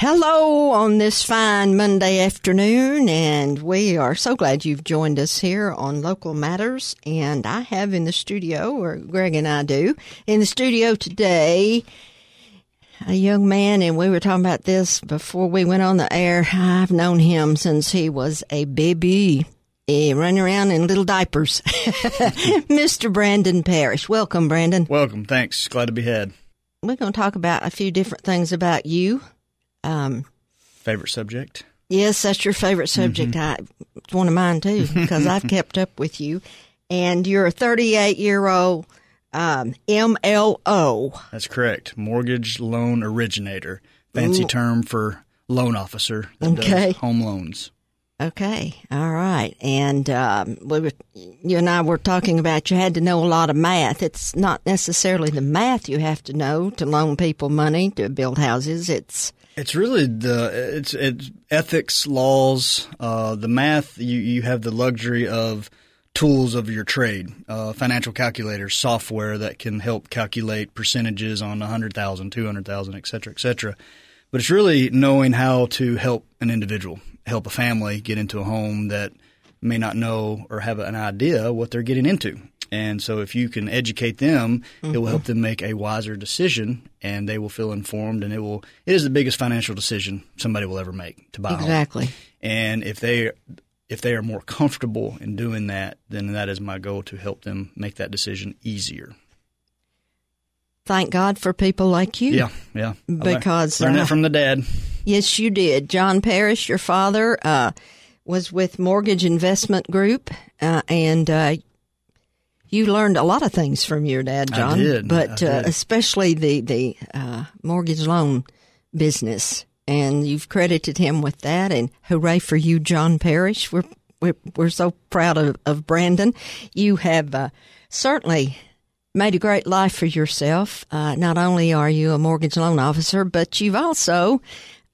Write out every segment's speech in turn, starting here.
Hello on this fine Monday afternoon, and we are so glad you've joined us here on Local Matters. And I have in the studio, or Greg and I do, in the studio today, a young man, and we were talking about this before we went on the air. I've known him since he was a baby. eh, running around in little diapers. Mr. Brandon Parrish. Welcome, Brandon. Welcome. Thanks. Glad to be had. We're going to talk about a few different things about you. Um, Favorite subject? Yes, that's your favorite subject. I, it's one of mine too, because I've kept up with you. And you're a 38 year old um, MLO. That's correct. Mortgage loan originator. Fancy term for loan officer that Okay. does home loans. Okay, all right. And um, we were, you and I were talking about you had to know a lot of math. It's not necessarily the math you have to know to loan people money to build houses. It's It's really the it's it's ethics, laws, uh, the math. You you have the luxury of tools of your trade, uh, financial calculators, software that can help calculate percentages on 100,000, 200,000, et cetera, et cetera. But it's really knowing how to help an individual, help a family get into a home that may not know or have an idea what they're getting into. And so if you can educate them, it will help them make a wiser decision and they will feel informed and it will it is the biggest financial decision somebody will ever make to buy a home. exactly. And if they if they are more comfortable in doing that, then that is my goal to help them make that decision easier. Thank God for people like you. Yeah, yeah. I Because, learned uh, that from the dad. Yes, you did. John Parrish, your father, uh, was with Mortgage Investment Group, uh, and uh, you learned a lot of things from your dad, I John. did. But I Uh, especially the the uh, mortgage loan business, and you've credited him with that. And hooray for you, John Parrish. We're we're, we're so proud of, of Brandon. You have uh, certainly made a great life for yourself. Uh, not only are you a mortgage loan officer, but you've also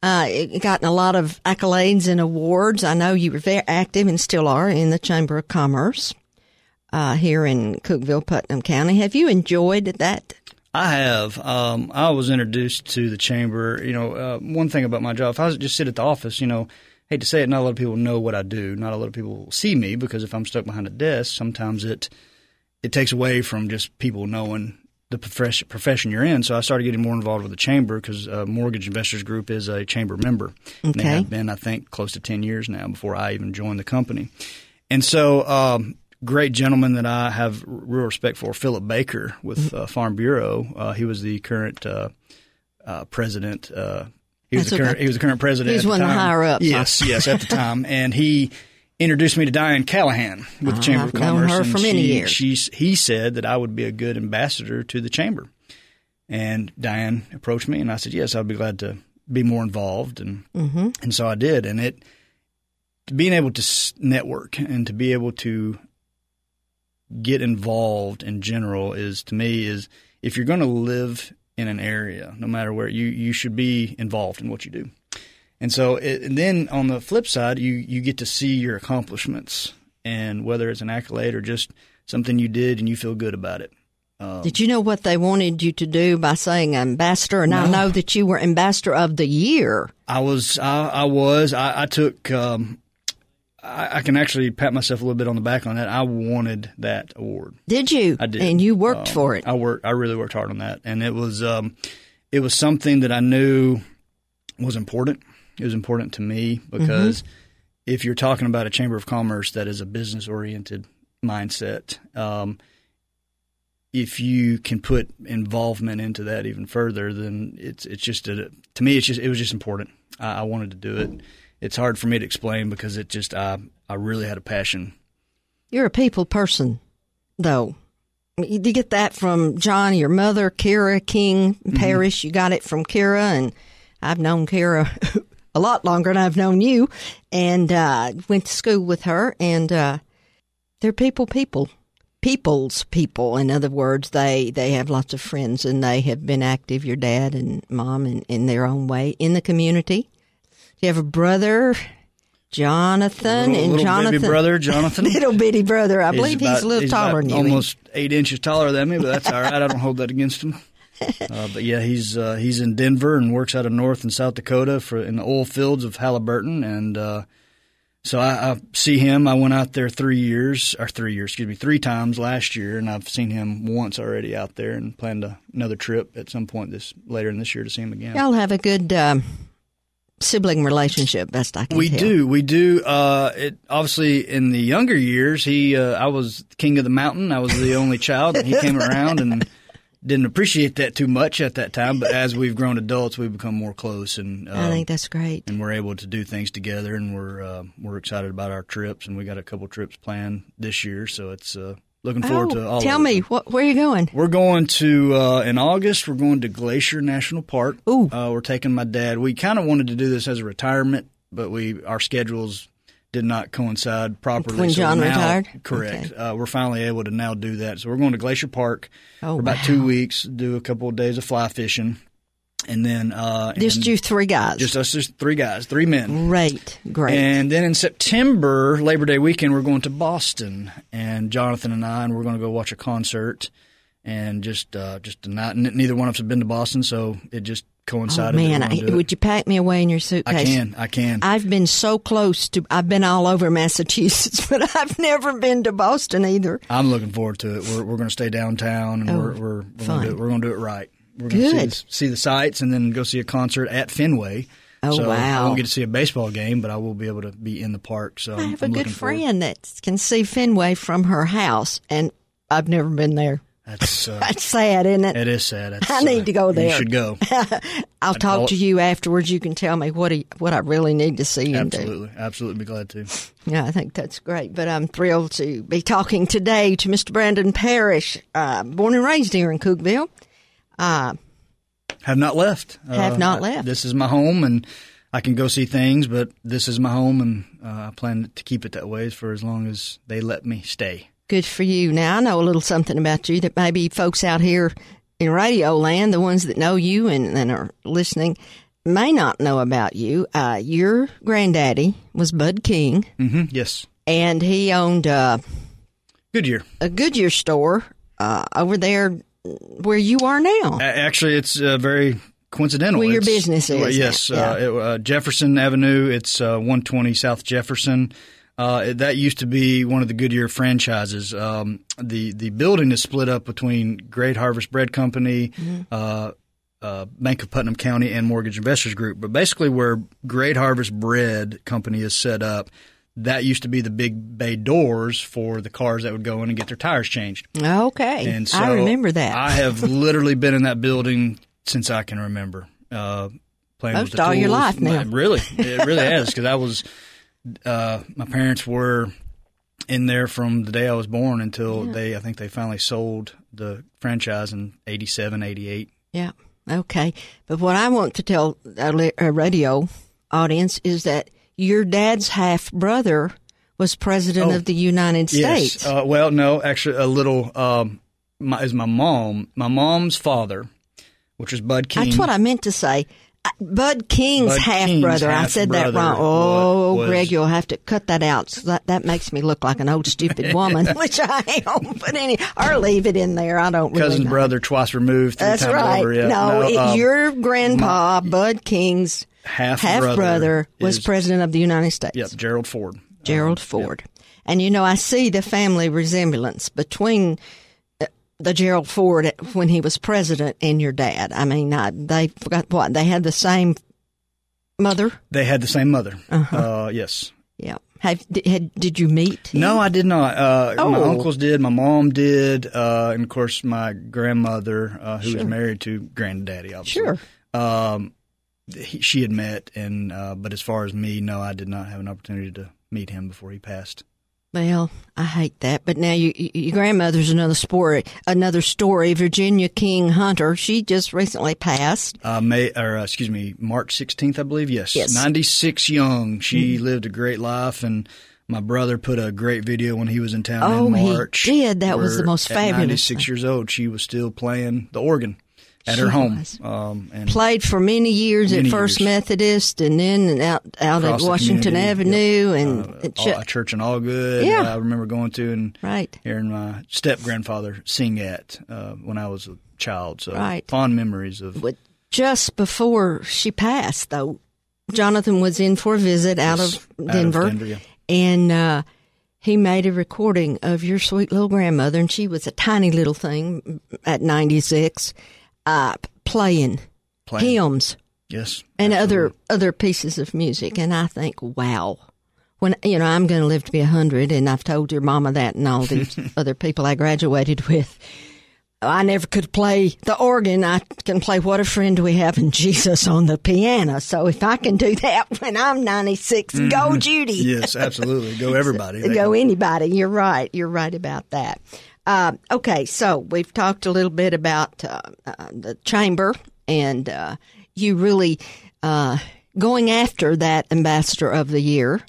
uh, gotten a lot of accolades and awards. I know you were very active and still are in the Chamber of Commerce uh, here in Cookeville, Putnam County. Have you enjoyed that? I have. Um, I was introduced to the chamber. You know, uh, one thing about my job, if I was just sit at the office, you know, hate to say it, not a lot of people know what I do. Not a lot of people see me because if I'm stuck behind a desk, sometimes it it takes away from just people knowing the profession, profession you're in. So I started getting more involved with the chamber because uh, Mortgage Investors Group is a chamber member. And they have been, I think, close to 10 years now before I even joined the company. And so, um, great gentleman that I have real respect for, Philip Baker with uh, Farm Bureau. Uh, he was the current uh, uh, president. Uh, he was That's the current. okay. He was the current president. At the one of the higher ups? Yes, yes, at the time, and he introduced me to Diane Callahan with the Oh, Chamber I've of known Commerce. her and for many she, years. She's, he said that I would be a good ambassador to the chamber, and Diane approached me, and I said yes, I'd be glad to be more involved, and Mm-hmm. and so I did, and it being able to network and to be able to get involved in general is to me is if you're going to live in an area, no matter where you you should be involved in what you do. And so, it, and then on the flip side, you you get to see your accomplishments, and whether it's an accolade or just something you did and you feel good about it. Did you know what they wanted you to do by saying ambassador? And I know that you were ambassador of the year. I was, I, I was, I, I took. Um, I, I can actually pat myself a little bit on the back on that. I wanted that award. Did you? I did, And you worked Um, for it. I worked. I really worked hard on that, and it was, um, it was something that I knew was important. It was important to me because if you're talking about a chamber of commerce that is a business oriented mindset, um, if you can put involvement into that even further, then it's it's just a, to me it's just it was just important. I, I wanted to do it. It's hard for me to explain because it just I I really had a passion. You're a people person, though. You get that from John, your mother, Kira King Mm-hmm. You got it from Kira, and I've known Kira a lot longer than I've known you, and uh, went to school with her. And uh, they're people, people, people's people. In other words, they they have lots of friends, and they have been active. Your dad and mom, in, in their own way, in the community. Do you have a brother, Jonathan, little, and little Jonathan? brother Jonathan. little bitty brother. I believe he's about- a little taller than you. Almost eight inches taller than me, but that's all right. I don't hold that against him. uh, but yeah, he's uh, he's in Denver and works out of North and South Dakota for in the oil fields of Halliburton, and uh, so I, I, see him. I went out there three years or three years, excuse me, three times last year, and I've seen him once already out there, and planned a, another trip at some point this later in this year to see him again. Y'all have a good. Um sibling relationship, best I can we tell. do, we do. Uh, it obviously in the younger years, he, uh, I was king of the mountain. I was the only child, and he came around and didn't appreciate that too much at that time. But as we've grown adults, we've become more close, and I think that's great. and we're able to do things together. And we're uh, we're excited about our trips, and we got a couple trips planned this year, so it's uh, looking forward oh, to all. tell of me, what, where are you going? We're going to uh, in August. We're going to Glacier National Park. Ooh. Uh, we're taking my dad. We kind of wanted to do this as a retirement, but we our schedules did not coincide properly. When so John now- retired? correct. Okay. Uh, we're finally able to now do that. So we're going to Glacier Park Oh, for about wow. two weeks. Do a couple of days of fly fishing, and then uh, Just and you three guys. just us, just three guys, three men. great, great. And then in September, Labor Day weekend, we're going to Boston, and Jonathan and I, and we're going to go watch a concert, and just uh, just a night. n- Neither one of us have been to Boston, so it just coincided. oh, man, I, gonna do it. would you pack me away in your suitcase? I can, I can. I've been so close to. I've been all over Massachusetts, but I've never been to Boston either. I'm looking forward to it. We're we're going to stay downtown, and Oh, we're we're we're going fun. to do it, we're going to do it right. We're going to see see the sights, and then go see a concert at Fenway. Oh, so I wow. won't get to see a baseball game, but I will be able to be in the park. So I I'm, have a I'm good looking forward. friend that can see Fenway from her house, and I've never been there. That's uh, That's sad, isn't it? it is sad. That's, I need uh, to go there. You should go. I'll talk to you afterwards. You can tell me what he, what I really need to see and do. Absolutely, absolutely, be glad to. Yeah, I think that's great. But I'm thrilled to be talking today to Mr. Brandon Parrish, uh, born and raised here in Cookeville. Uh, Have not left. Have not I- left. This is my home, and I can go see things, but this is my home, and uh, I plan to keep it that way for as long as they let me stay. good for you. Now I know a little something about you that maybe folks out here in radio land, the ones that know you and, and are listening, may not know about you. Uh, your granddaddy was Bud King, hmm Yes, and he owned uh, good year. a Goodyear store uh, over there where you are now. Actually, it's uh, very coincidental. Where your It's- business is well, yes, yeah. uh, it, uh, Jefferson Avenue. It's uh, 120 South Jefferson. Uh, that used to be one of the Goodyear franchises. Um, the the building is split up between Great Harvest Bread Company, Mm-hmm. uh, uh, Bank of Putnam County, and Mortgage Investors Group. But basically, where Great Harvest Bread Company is set up, that used to be the big bay doors for the cars that would go in and get their tires changed. Okay, And so I remember that. I have literally been in that building since I can remember. Uh, playing Most with the all your tools. life now. Really, it really has because I was. Uh, my parents were in there from the day I was born until they. I think they finally sold the franchise in 87, 88. Yeah. Okay. But what I want to tell our radio audience is that your dad's half brother was president Oh, of the United Yes. States. Uh, well, no, actually, a little. Um, my, is my mom. My mom's father, which is Bud King. That's what I meant to say. Uh, Bud King's Bud half King's brother. I said that wrong. Oh, was- Greg, you'll have to cut that out. So that that makes me look like an old stupid woman, which I am. But any, or leave it in there. I don't really cousin know. brother twice removed. That's right. Over. Yeah. no, it, um, your grandpa, Bud King's half brother was president of the United States. Yep, Gerald Ford. Gerald Um, Ford. And you know, I see the family resemblance between uh, the Gerald Ford when he was president and your dad. I mean, I, they forgot what they had the same mother. They had the same mother. Uh-huh. Uh, yes. Yeah. Have did, had, did you meet? him? No, I did not. Uh, My Oh. uncles did. My mom did. Uh, and of course, my grandmother, uh, who Sure. was married to granddaddy, obviously. Sure. Um, he, she had met, and uh, but as far as me, no, I did not have an opportunity to meet him before he passed. Well, I hate that, but now you, you, your grandmother's another story. Another story. Virginia King Hunter. She just recently passed. Uh, May or uh, excuse me, March sixteenth, I believe. Yes, Yes. Mm-hmm. ninety six young. She lived a great life, and my brother put a great video when he was in town Oh, in he did. That was the most fabulous Ninety six years old, she was still playing the organ at she her home. Um, and Played for many years many at First years. Methodist, and then out out Across at Washington Avenue, yep. and uh, ch- a church in Algood. Yeah, uh, I remember going to and right. hearing my step grandfather sing at uh, when I was a child. So right. fond memories of. But just before she passed, though, Jonathan was in for a visit out of Denver, out of Denver yeah. and. Uh, he made a recording of your sweet little grandmother, and she was a tiny little thing at 96 up playing, playing. hymns. Yes. And absolutely. other other pieces of music. And I think, wow. When you know, I'm gonna live to be a hundred and I've told your mama that and all these other people I graduated with. I never could play the organ. I can play What a Friend We Have in Jesus on the piano. So if I can do that when I'm 96, mm-hmm. go Judy. yes, absolutely. Go everybody. go anybody. You're right. You're right about that. Uh, okay, so we've talked a little bit about uh, uh, the chamber, and uh, you really uh, going after that ambassador of the year.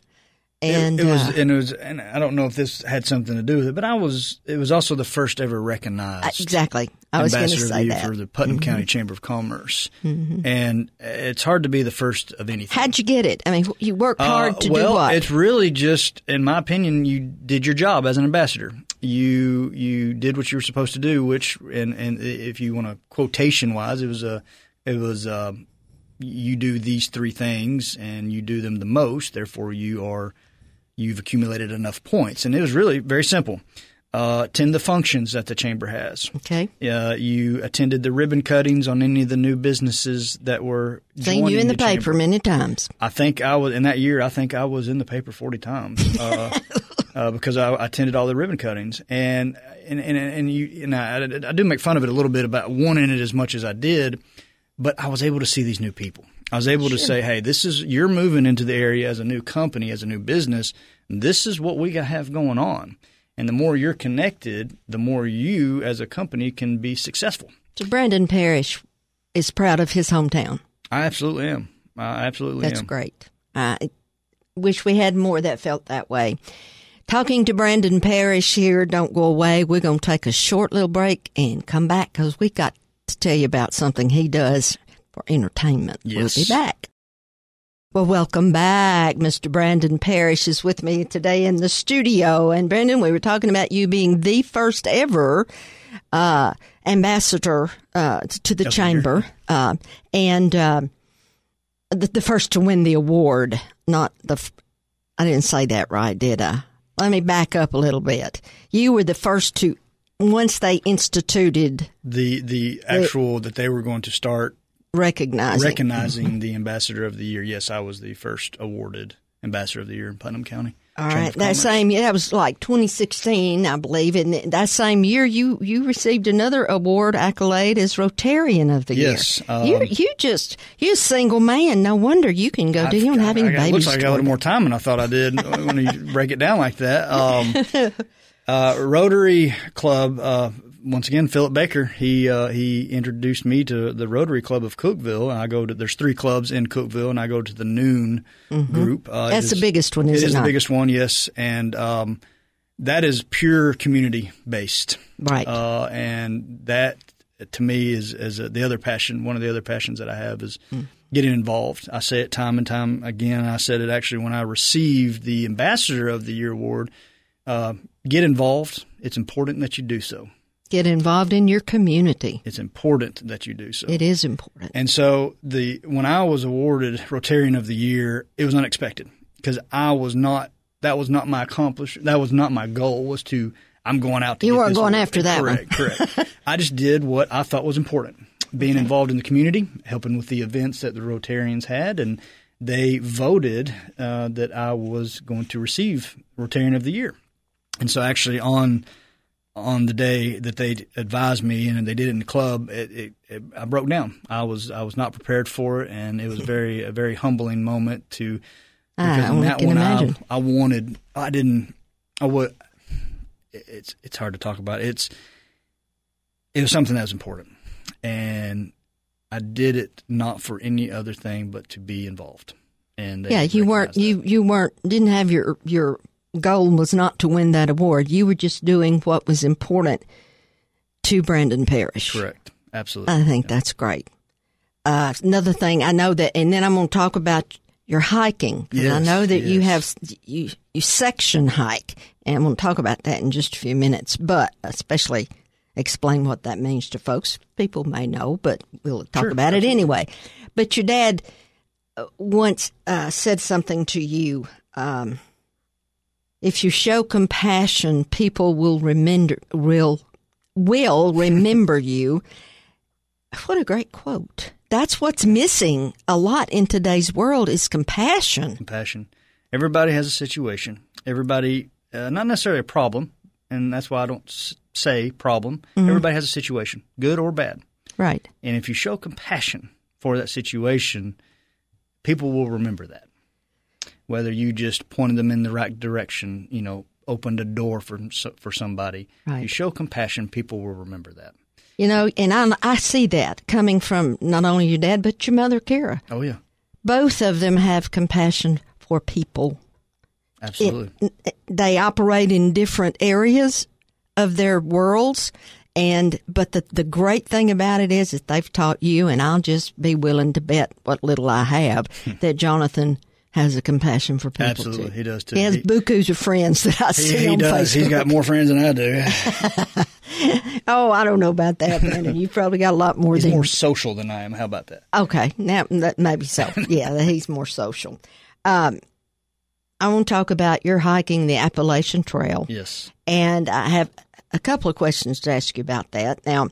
And it, it was, uh, and it was, and I don't know if this had something to do with it, but I was. It was also the first ever recognized exactly. I was going to ambassador of the say year that. Mm-hmm. for the Putnam County Chamber of Commerce, and it's hard to be the first of anything. How'd you get it? I mean, you worked hard Uh, to well, do what? it's really just, in my opinion, you did your job as an ambassador. You you did what you were supposed to do, which and and if you want to quotation wise, it was a it was uh, you do these three things and you do them the most. Therefore, you are you've accumulated enough points, and it was really very simple. Uh, attend the functions that the chamber has. okay. Uh, you attended the ribbon cuttings on any of the new businesses that were Seen you in the, chamber. paper many times. I think I was in that year. I think I was in the paper forty times uh, uh, because I attended all the ribbon cuttings, and and and, and you and I, I do make fun of it a little bit about wanting it as much as I did, but I was able to see these new people. I was able to say, "Hey, this is you're moving into the area as a new company, as a new business. This is what we got have going on." And the more you're connected, the more you as a company can be successful. So Brandon Parrish is proud of his hometown. I absolutely am. I absolutely am. That's am. great. I wish we had more that felt that way. Talking to Brandon Parrish here. Don't go away. We're going to take a short little break and come back because we got to tell you about something he does for entertainment. Yes. We'll be back. Well, welcome back. Mr. Brandon Parrish is with me today in the studio. And Brandon, we were talking about you being the first ever uh, ambassador uh, to the chamber, uh, and uh, the, the first to win the award. Not the. f- I didn't say that right, did I? Let me back up a little bit. You were the first to once they instituted the the actual that they were going to start recognizing. recognizing the ambassador of the year. Yes, I was the first awarded ambassador of the year in Putnam County. All right, that same year, that was like 2016, I believe, and that same year, you you received another award accolade as Rotarian of the Yes, year. um, you you just you're a single man. No wonder you can go. Do you have any babies? Looks like I got a little more time than I thought I did when you break it down like that. Um, uh, Rotary Club. Uh, once again, Philip Baker. He uh, he introduced me to the Rotary Club of Cookeville. And I go to there's three clubs in Cookeville, and I go to the Noon group. Uh, Mm-hmm. That's the biggest one, is it it is not? the biggest one, yes, and um, that is pure community based. Right. Uh, and that to me is is the other passion. One of the other passions that I have is getting involved. I say it time and time again. I said it actually when I received the Ambassador of the Year award. Uh, get involved. It's important that you do so. Get involved in your community. It's important that you do so. It is important. And so the when I was awarded Rotarian of the Year, it was unexpected because I was not that was not my accomplish that was not my goal was to I'm going out to You weren't going award. after that correct correct I just did what I thought was important being involved in the community helping with the events that the Rotarians had and they voted uh, that I was going to receive Rotarian of the Year and so actually on on the day that they advised me and they did it in the club, it, it, it, I broke down. I was I was not prepared for it, and it was very a very humbling moment to I because in that one. I, I wanted I didn't I would it's it's hard to talk about. It's it was something that was important, and I did it not for any other thing but to be involved. And yeah, you weren't that. you you weren't didn't have your your goal was not to win that award. You were just doing what was important to Brandon Parrish. correct absolutely. I think that's great. Uh, another thing I know that, and then I'm going to talk about your hiking. 'cause I know that you have you you section hike, and I'm going to talk about that in just a few minutes. But especially explain what that means to folks. People may know, but we'll talk Sure, about it anyway. But your dad uh, once uh, said something to you. Um, if you show compassion, people will remember will will remember you. What a great quote! That's what's missing a lot in today's world is compassion. compassion. Everybody has a situation. Everybody, uh, not necessarily a problem, and that's why I don't s- say problem. Everybody has a situation, good or bad. Right. And if you show compassion for that situation, people will remember that. Whether you just pointed them in the right direction, you know, opened a door for for somebody. Right. You show compassion, people will remember that. You know, and I, I see that coming from not only your dad, but your mother, Kara. Oh yeah, Both of them have compassion for people. absolutely. They operate in different areas of their worlds. And, but the, the great thing about it is that they've taught you, and I'll just be willing to bet what little I have, hmm. that Jonathan has a compassion for people. Absolutely, too. he does too. He has He- bukus of friends that I see he, he on does. Facebook. He's got more friends than I do. oh, I don't know about that, Brandon. You've probably got a lot more than He's than more social than I am. How about that? Okay, now that maybe so. Yeah, he's more social. Um, I want to talk about your hiking the Appalachian Trail, Yes. and I have a couple of questions to ask you about that. Now,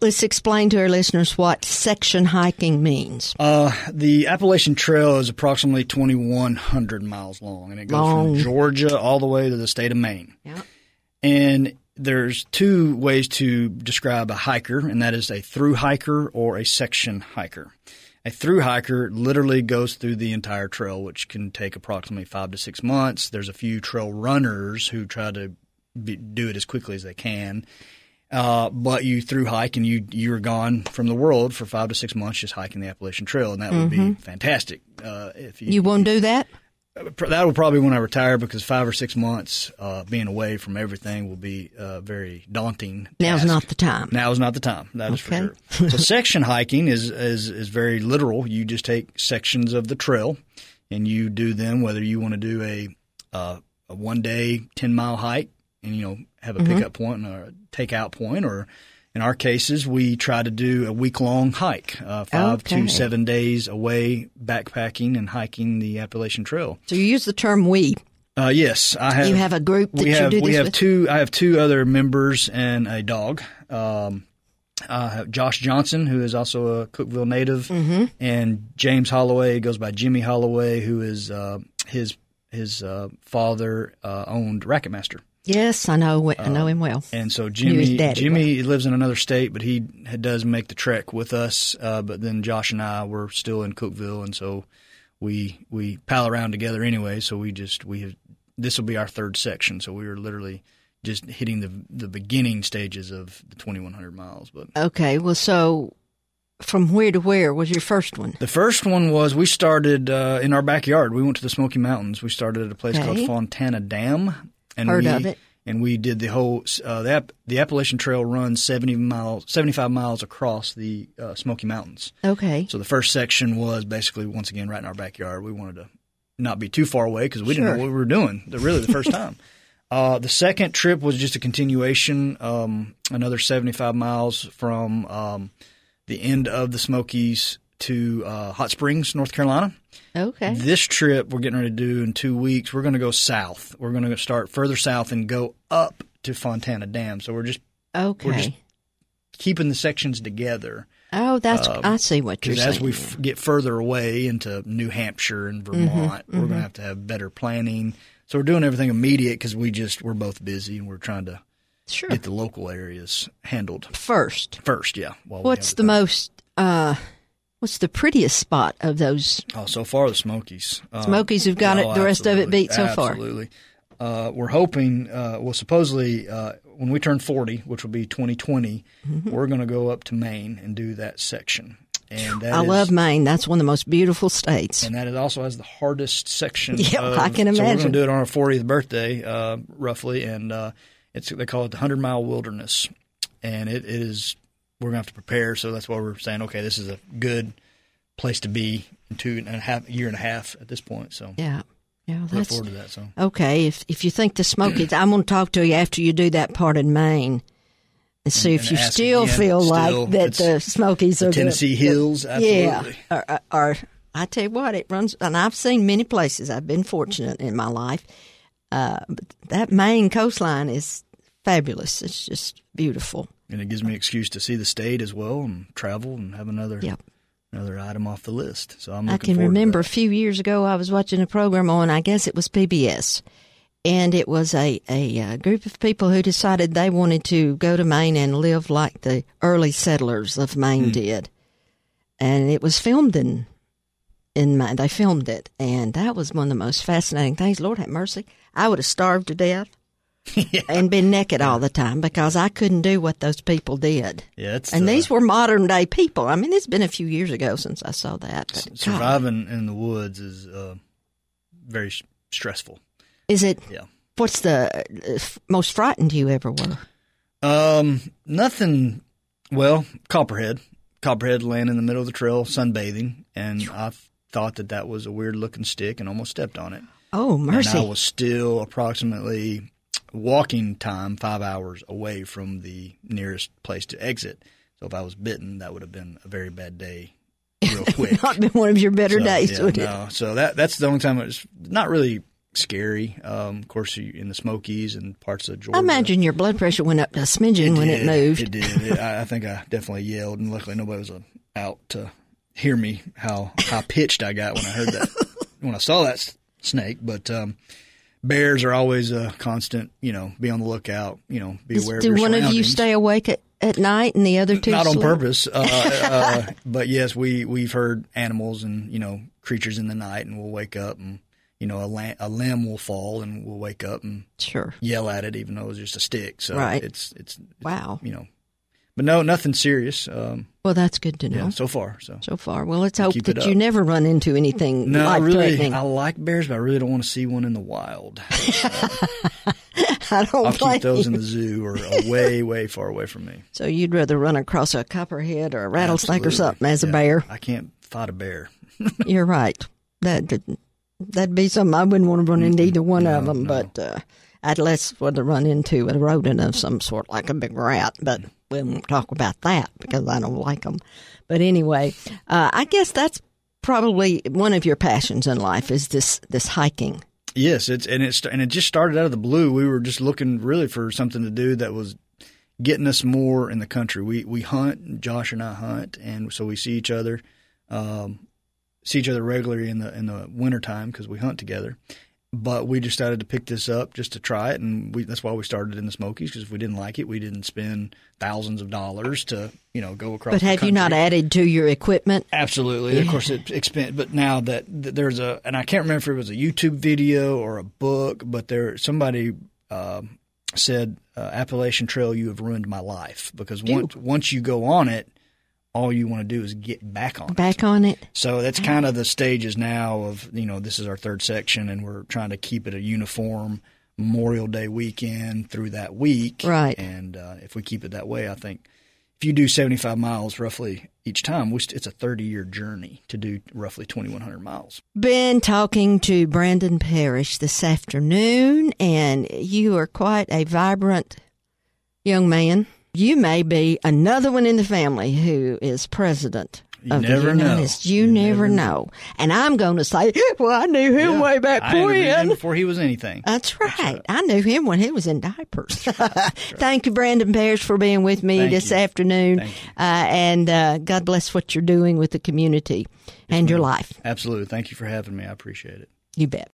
let's explain to our listeners what section hiking means. Uh, the Appalachian Trail is approximately 2,100 miles long, and it goes Long. from Georgia all the way to the state of Maine. Yeah. And there's two ways to describe a hiker, and that is a through hiker or a section hiker. A through hiker literally goes through the entire trail, which can take approximately five to six months. There's a few trail runners who try to be, do it as quickly as they can. Uh, but you through hike and you you're gone from the world for five to six months just hiking the Appalachian Trail, and that would be fantastic. Uh, if you, You won't do that? that will probably when I retire because five or six months uh, being away from everything will be uh, very daunting. Now's task. not the time. Now is not the time. That is Okay. for sure. so section hiking is, is is very literal. You just take sections of the trail and you do them. Whether you want to do a uh, a one day ten mile hike and you know have a pickup point or a takeout point, or in our cases we try to do a week long hike, uh, five Okay. to seven days away backpacking and hiking the Appalachian Trail. So you use the term "we." Uh, yes, I have. You have a group that we you have do we have with? two. I have two other members and a dog. Um, I have Josh Johnson, who is also a Cookeville native, Mm-hmm. and James Holloway goes by Jimmy Holloway, who is uh, his his uh, father uh, owned Racketmaster. Yes, I know. I know him well. And so Jimmy Jimmy lives in another state, but he does make the trek with us. Uh, but then Josh and I were still in Cookeville, and so we we pal around together anyway. So we just we have, this will be our third section. So we were literally just hitting the the beginning stages of the 2100 miles. But Okay, well, so from where to where was your first one? the first one was we started uh, in our backyard. We went to the Smoky Mountains. We started at a place Okay. called Fontana Dam, and Heard we, of it. And we did the whole uh, the, App, the Appalachian Trail runs seventy miles, seventy five miles across the uh, Smoky Mountains. Okay. So the first section was basically once again right in our backyard. We wanted to not be too far away because we didn't know what we were doing. The, really, the first time. Uh, the second trip was just a continuation, um, another seventy five miles from um, the end of the Smokies to uh, Hot Springs, North Carolina. Okay. This trip we're getting ready to do in two weeks. We're going to go south. We're going to start further south and go up to Fontana Dam. So we're just Okay. We're just- keeping the sections together. oh, that's I see what you're Because saying. as we f- get further away into New Hampshire and Vermont, we're going to have to have better planning. So we're doing everything immediate because we just we're both busy and we're trying to sure. get the local areas handled First, first. Yeah. what's have the most? uh What's the prettiest spot of those Oh, so far the Smokies. Uh, Smokies? Who've got it. oh, The rest of it beat so far. Absolutely. Uh, we're hoping. Uh, well, supposedly uh, when we turn forty, which will be 2020, Mm-hmm. we're going to go up to Maine and do that section. And that I is- love Maine. That's one of the most beautiful states. and that it also has the hardest section. Yeah, of- I can So we're imagine. going to do it on our 40th birthday, uh, roughly, and uh, it's they call it the Hundred Mile Wilderness, and it, it is. We're going to have to prepare, so that's why we're saying, okay, this is a good place to be in two and a half year and a half at this point. So yeah, yeah. look That's forward to that. So okay. If if you think the Smokies, I'm going to talk to you after you do that part in Maine. And see And- if and you still again, feel still, like that the Smokies are the- Tennessee the- Hills, Yeah, absolutely. or, or, or I tell you what, it runs, and I've seen many places. I've been fortunate in my life. Uh, but that Maine coastline is fabulous. It's just beautiful. And it gives me an excuse to see the state as well and travel and have another Yep. another item off the list. So I'm I can remember a few years ago I was watching a program on, I guess it was PBS, and it was a, a, uh group of people who decided they wanted to go to Maine and live like the early settlers of Maine did. And it was filmed in in Maine. They filmed it, and that was one of the most fascinating things. Lord have mercy. I would have starved to death and been naked all the time because I couldn't do what those people did. Yeah, And uh, these were modern day people. I mean, it's been a few years ago since I saw that. But God, surviving in the woods is uh, very s- stressful. is it? Yeah. What's the uh, f- most frightened you ever were? Um, nothing. Well, Copperhead, Copperhead laying in the middle of the trail sunbathing, and I thought that that was a weird looking stick and almost stepped on it. Oh, mercy! And I was still approximately walking time five hours away from the nearest place to exit. So if I was bitten, that would have been a very bad day, real quick. Not been one of your better So, days, yeah, would it? So that that's the only time it was not really scary. Um, of course, you, in the Smokies and parts of Georgia. I imagine your blood pressure went up a smidgen when it moved. It did. It, I, I think I definitely yelled, and luckily nobody was uh, out to hear me how high pitched I got when I heard that when I saw that snake. But um, bears are always a constant. You know, be on the lookout. You know, be aware. Do of one of you stay awake at, at night and the other two Not on purpose, uh, uh, but yes, we we've heard animals and you know creatures in the night, and we'll wake up and you know a, lam- a limb will fall, and we'll wake up and Sure. yell at it, even though it was just a stick. So Right. it's it's Wow. you know, but no, nothing serious. Um, Well, that's good to know. yeah, so far. So So far, well, let's hope that you never run into anything no, I really. I like bears, but I really don't want to see one in the wild. I don't I'll keep those you. in the zoo or way, way far away from me. So you'd rather run across a copperhead or a rattlesnake or something as a bear? I can't fight a bear. You're right. That that'd be something I wouldn't want to run into either one of them. no. But uh, I'd less want to run into a rodent of some sort, like a big rat. But we won't talk about that because I don't like them. But anyway, uh, I guess that's probably one of your passions in life is this this hiking. Yes, it's and it's and it just started out of the blue. We were just looking really for something to do that was getting us more in the country. We we hunt. Josh and I hunt, and so we see each other, um, see each other regularly in the in the wintertime because we hunt together. But we decided to pick this up just to try it, and we, that's why we started in the Smokies. Because if we didn't like it, we didn't spend thousands of dollars to you know go across. But have you not added to your equipment? Absolutely, of course, it expense. But now that, that there's a, and I can't remember if it was a YouTube video or a book, but there somebody um, said uh, Appalachian Trail, you have ruined my life because once once you go on it, all you want to do is get back on it. Back on it? So that's kind of the stages now of you know this is our third section, and we're trying to keep it a uniform Memorial Day weekend through that week. Right. And uh, if we keep it that way, I think if you do 75 miles roughly each time, it's a 30 year journey to do roughly 2,100 miles. Been talking to Brandon Parrish this afternoon, and you are quite a vibrant young man. You may be another one in the family who is president. You of never the United know. You, You never never know. And I'm going to say, well, I knew him Yeah. way back I when. before he was anything. That's right. I knew him when he was in diapers. Thank you, Brandon Parrish, for being with me Thank this you. afternoon. Uh, and uh, God bless what you're doing with the community and your life. Absolutely. Thank you for having me. I appreciate it. You bet.